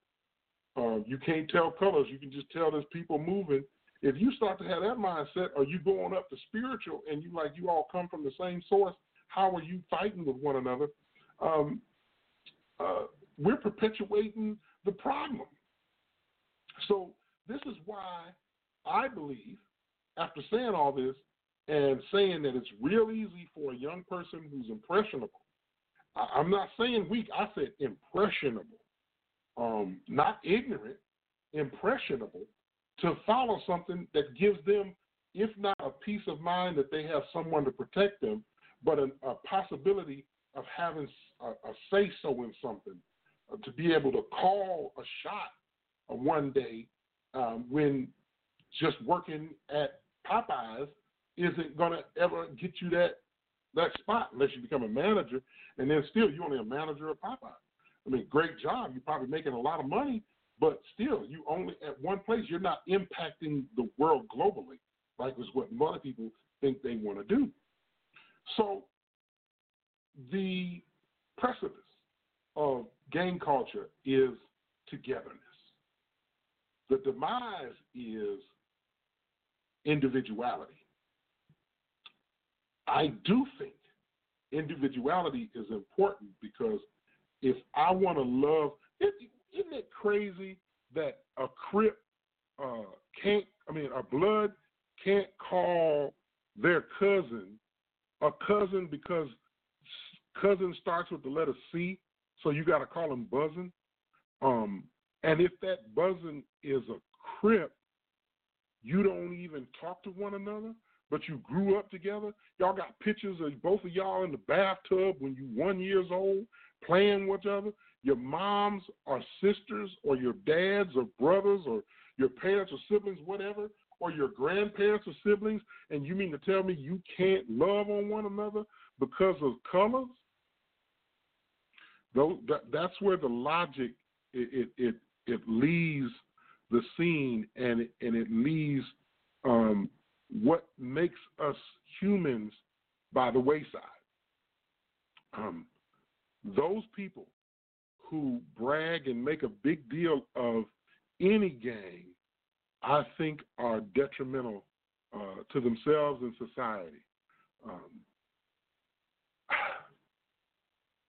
Um, you can't tell colors. You can just tell there's people moving if you start to have that mindset, or you going up to spiritual and you like you all come from the same source, how are you fighting with one another? Um, uh, we're perpetuating the problem. So this is why I believe, after saying all this and saying that it's real easy for a young person who's impressionable. I, am not saying weak. I said impressionable, um, not ignorant, impressionable to follow something that gives them, if not a peace of mind that they have someone to protect them, but a, a possibility of having a, a say so in something, uh, to be able to call a shot uh, one day um, when just working at Popeyes isn't going to ever get you that that spot unless you become a manager, and then still you're only a manager at Popeyes. I mean, great job. You're probably making a lot of money, but still, you only at one place. You're not impacting the world globally, like is what a lot of people think they want to do. So, the precipice of gang culture is togetherness. The demise is individuality. I do think individuality is important because if I want to love, isn't it crazy that a Crip uh, can't, I mean, a Blood can't call their cousin a cousin because cousin starts with the letter C, so you got to call him Buzzin. Um, and if that Buzzin is a Crip, you don't even talk to one another, but you grew up together. Y'all got pictures of both of y'all in the bathtub when you one years old playing with each other your moms or sisters or your dads or brothers or your parents or siblings, whatever, or your grandparents or siblings, and you mean to tell me you can't love on one another because of colors? Those, that, that's where the logic it, it it it leaves the scene and it, and it leaves um, what makes us humans by the wayside. Um, those people who brag and make a big deal of any gang, I think, are detrimental uh, to themselves and society. Um,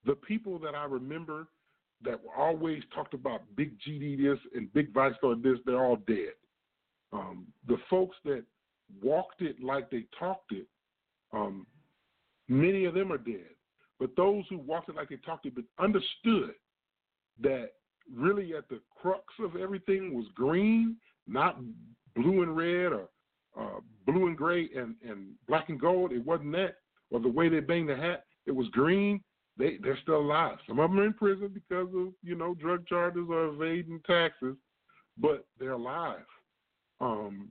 the people that I remember that were always talked about Big GD this and Big Vice Lord this, they're all dead. Um, the folks that walked it like they talked it, um, many of them are dead. But those who walked it like they talked it, but understood that really at the crux of everything was green, not blue and red or uh, blue and gray and, and black and gold. It wasn't that, or the way they banged the hat. It was green. They they're still alive. Some of them are in prison because of you know drug charges or evading taxes, but they're alive. Um,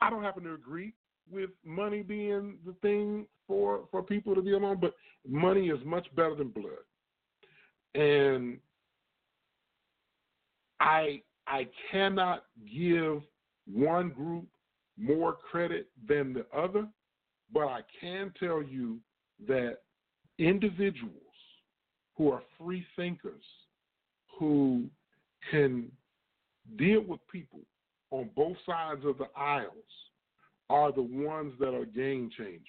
I don't happen to agree with money being the thing for for people to be alone, but money is much better than blood. And I I cannot give one group more credit than the other, but I can tell you that individuals who are free thinkers, who can deal with people on both sides of the aisles, are the ones that are game changers.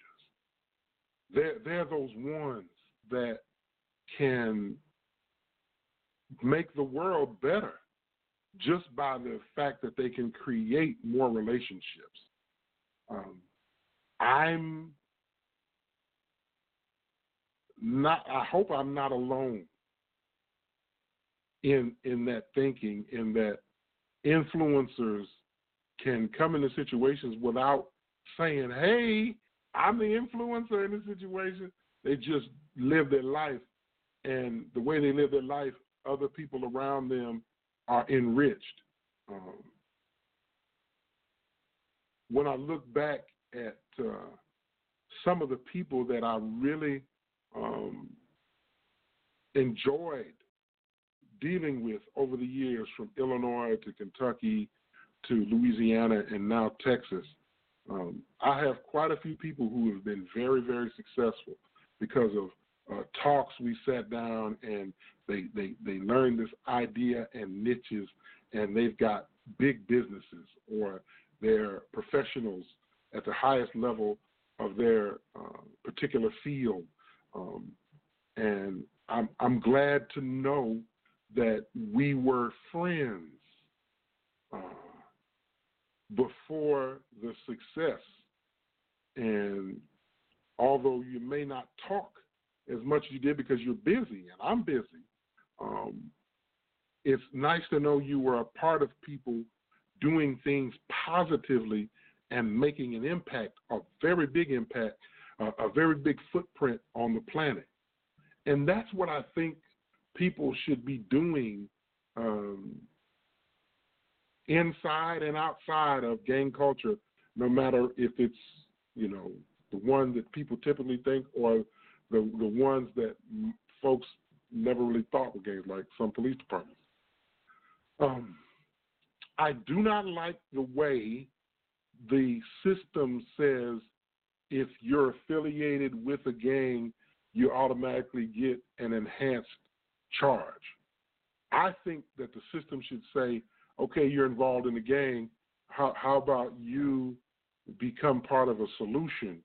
They're, they're those ones that can make the world better just by the fact that they can create more relationships. Um, I'm not. I hope I'm not alone in in that thinking. In that influencers can come into situations without saying, "Hey, I'm the influencer in this situation." They just live their life, and the way they live their life, other people around them are enriched. Um, when I look back at uh, some of the people that I really um, enjoyed dealing with over the years, from Illinois to Kentucky to Louisiana and now Texas, um, I have quite a few people who have been very, very successful because of uh, talks we sat down and they, they, they learned this idea and niches and they've got big businesses or they're professionals at the highest level of their uh, particular field. Um, and I'm, I'm glad to know that we were friends uh, before the success. And although you may not talk as much as you did because you're busy, and I'm busy, um, it's nice to know you were a part of people doing things positively and making an impact, a very big impact, uh, a very big footprint on the planet. And that's what I think people should be doing um, inside and outside of gang culture, no matter if it's, you know, the one that people typically think or the the ones that folks never really thought were gangs, like some police departments. Um, I do not like the way the system says if you're affiliated with a gang, you automatically get an enhanced charge. I think that the system should say, okay, you're involved in a gang. How, how about you become part of a solution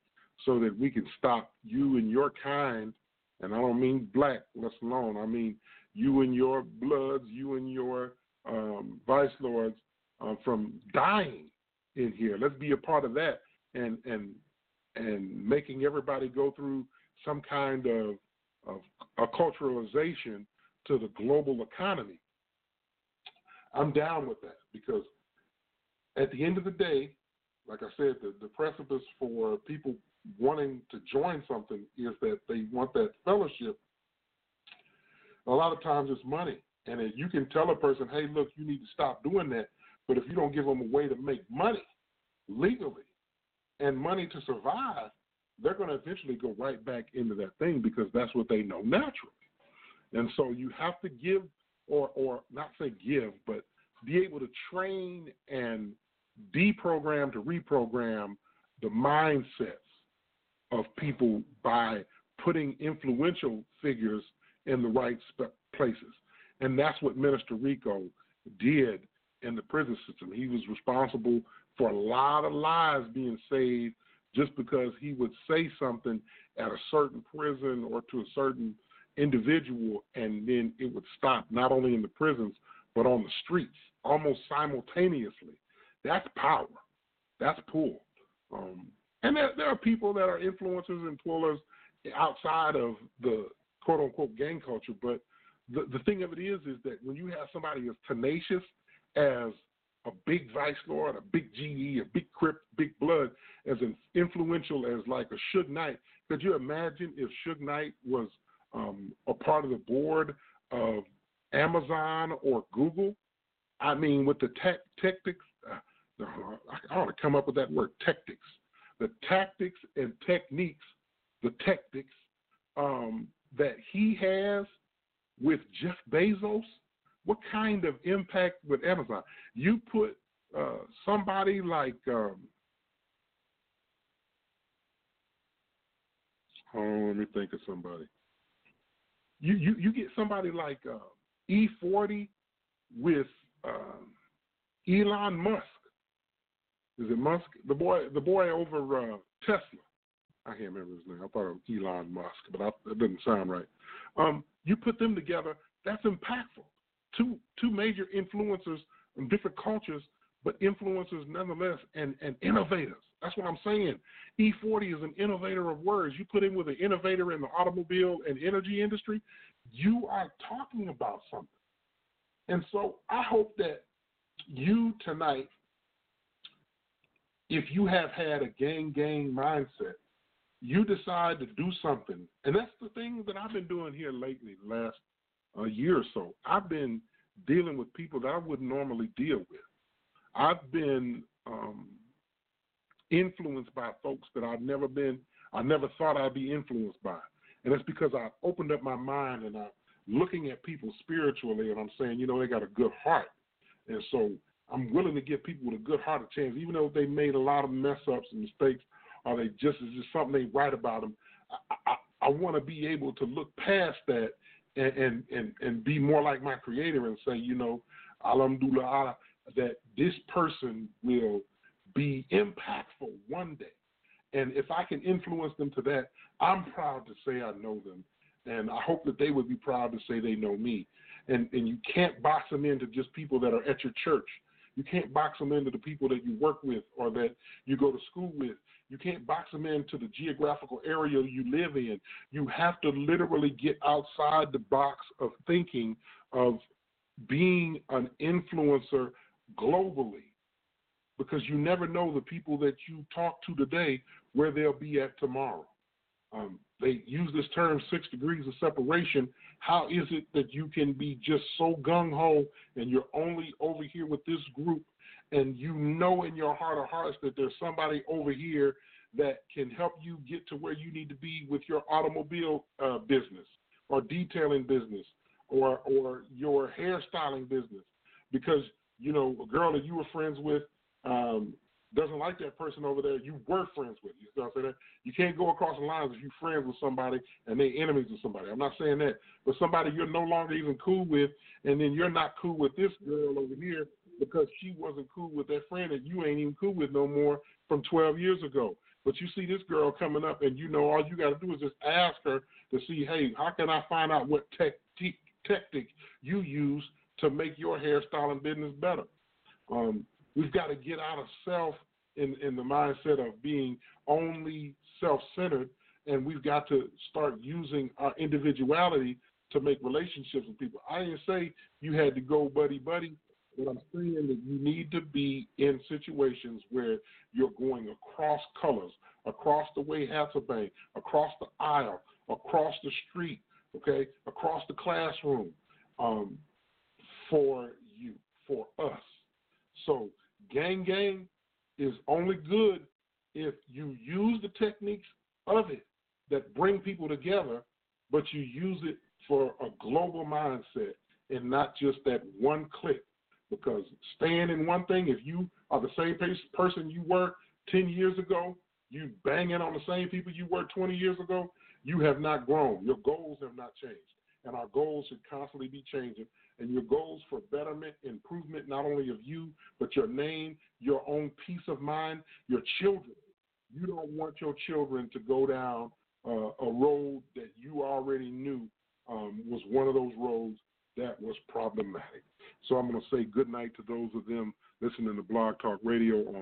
so that we can stop you and your kind, and I don't mean black, let alone, I mean you and your bloods, you and your um, vice lords uh, from dying in here. Let's be a part of that and and and making everybody go through some kind of of acculturalization to the global economy. I'm down with that because at the end of the day, like I said, the, the precipice for people wanting to join something is that they want that fellowship. A lot of times it's money. And you can tell a person, hey, look, you need to stop doing that. But if you don't give them a way to make money legally and money to survive, they're going to eventually go right back into that thing because that's what they know naturally. And so you have to give, or or not say give, but be able to train and deprogram to reprogram the mindsets of people by putting influential figures in the right sp- places. And that's what Minister Rico did in the prison system. He was responsible for a lot of lives being saved just because he would say something at a certain prison or to a certain individual, and then it would stop not only in the prisons but on the streets almost simultaneously. That's power. That's pull. Um, and there, there are people that are influencers and pullers outside of the quote unquote gang culture, but the, the thing of it is, is that when you have somebody as tenacious as a big Vice Lord, a big GD, a big Crip, big Blood, as influential as like a Suge Knight, could you imagine if Suge Knight was um, a part of the board of Amazon or Google? I mean, with the tech, tactics, uh, I ought to come up with that word, tactics. The tactics and techniques, the tactics um, that he has with Jeff Bezos, what kind of impact with Amazon? You put uh, somebody like um, oh, let me think of somebody. You you you get somebody like uh, E40 with um, Elon Musk. Is it Musk? The boy the boy over uh, Tesla. I can't remember his name. I thought it was Elon Musk, but I, it doesn't sound right. Um, you put them together, that's impactful. Two two major influencers in different cultures, but influencers nonetheless and, and innovators. That's what I'm saying. E40 is an innovator of words. You put him with an innovator in the automobile and energy industry, you are talking about something. And so I hope that you tonight, if you have had a gang gang mindset, you decide to do something. And that's the thing that I've been doing here lately, last uh, year or so. I've been dealing with people that I wouldn't normally deal with. I've been um, influenced by folks that I've never been, I never thought I'd be influenced by. And that's because I opened up my mind and I'm looking at people spiritually and I'm saying, you know, they got a good heart. And so I'm willing to give people with a good heart a chance, even though they made a lot of mess ups and mistakes or they just is just something they write about them. I, I, I want to be able to look past that and, and and be more like my creator and say, you know, alhamdulillah, that this person will be impactful one day. And if I can influence them to that, I'm proud to say I know them. And I hope that they would be proud to say they know me. And and you can't box them into just people that are at your church. You can't box them into the people that you work with or that you go to school with. You can't box them into the geographical area you live in. You have to literally get outside the box of thinking of being an influencer globally because you never know the people that you talk to today where they'll be at tomorrow. Um, they use this term six degrees of separation. How is it that you can be just so gung ho and you're only over here with this group and you know in your heart of hearts that there's somebody over here that can help you get to where you need to be with your automobile uh, business or detailing business or or your hairstyling business because you know a girl that you were friends with um, doesn't like that person over there you were friends with. You know what I'm saying? You can't go across the lines if you're friends with somebody and they're enemies with somebody. I'm not saying that, but somebody you're no longer even cool with, and then you're not cool with this girl over here because she wasn't cool with that friend that you ain't even cool with no more from 12 years ago. But you see this girl coming up, and you know all you got to do is just ask her to see, hey, how can I find out what tactic you use to make your hairstyling business better? Um, we've got to get out of self in, in the mindset of being only self centered, and we've got to start using our individuality to make relationships with people. I didn't say you had to go buddy buddy. I'm saying that you need to be in situations where you're going across colors, across the way Bank, across the aisle, across the street, okay, across the classroom, um, for you, for us. So gang gang is only good if you use the techniques of it that bring people together, but you use it for a global mindset and not just that one clique because staying in one thing, if you are the same person you were 10 years ago, you banging on the same people you were 20 years ago, you have not grown. Your goals have not changed. And our goals should constantly be changing. And your goals for betterment, improvement, not only of you, but your name, your own peace of mind, your children. You don't want your children to go down uh, a road that you already knew um, was one of those roads that was problematic. So I'm going to say good night to those of them listening to Blog Talk Radio on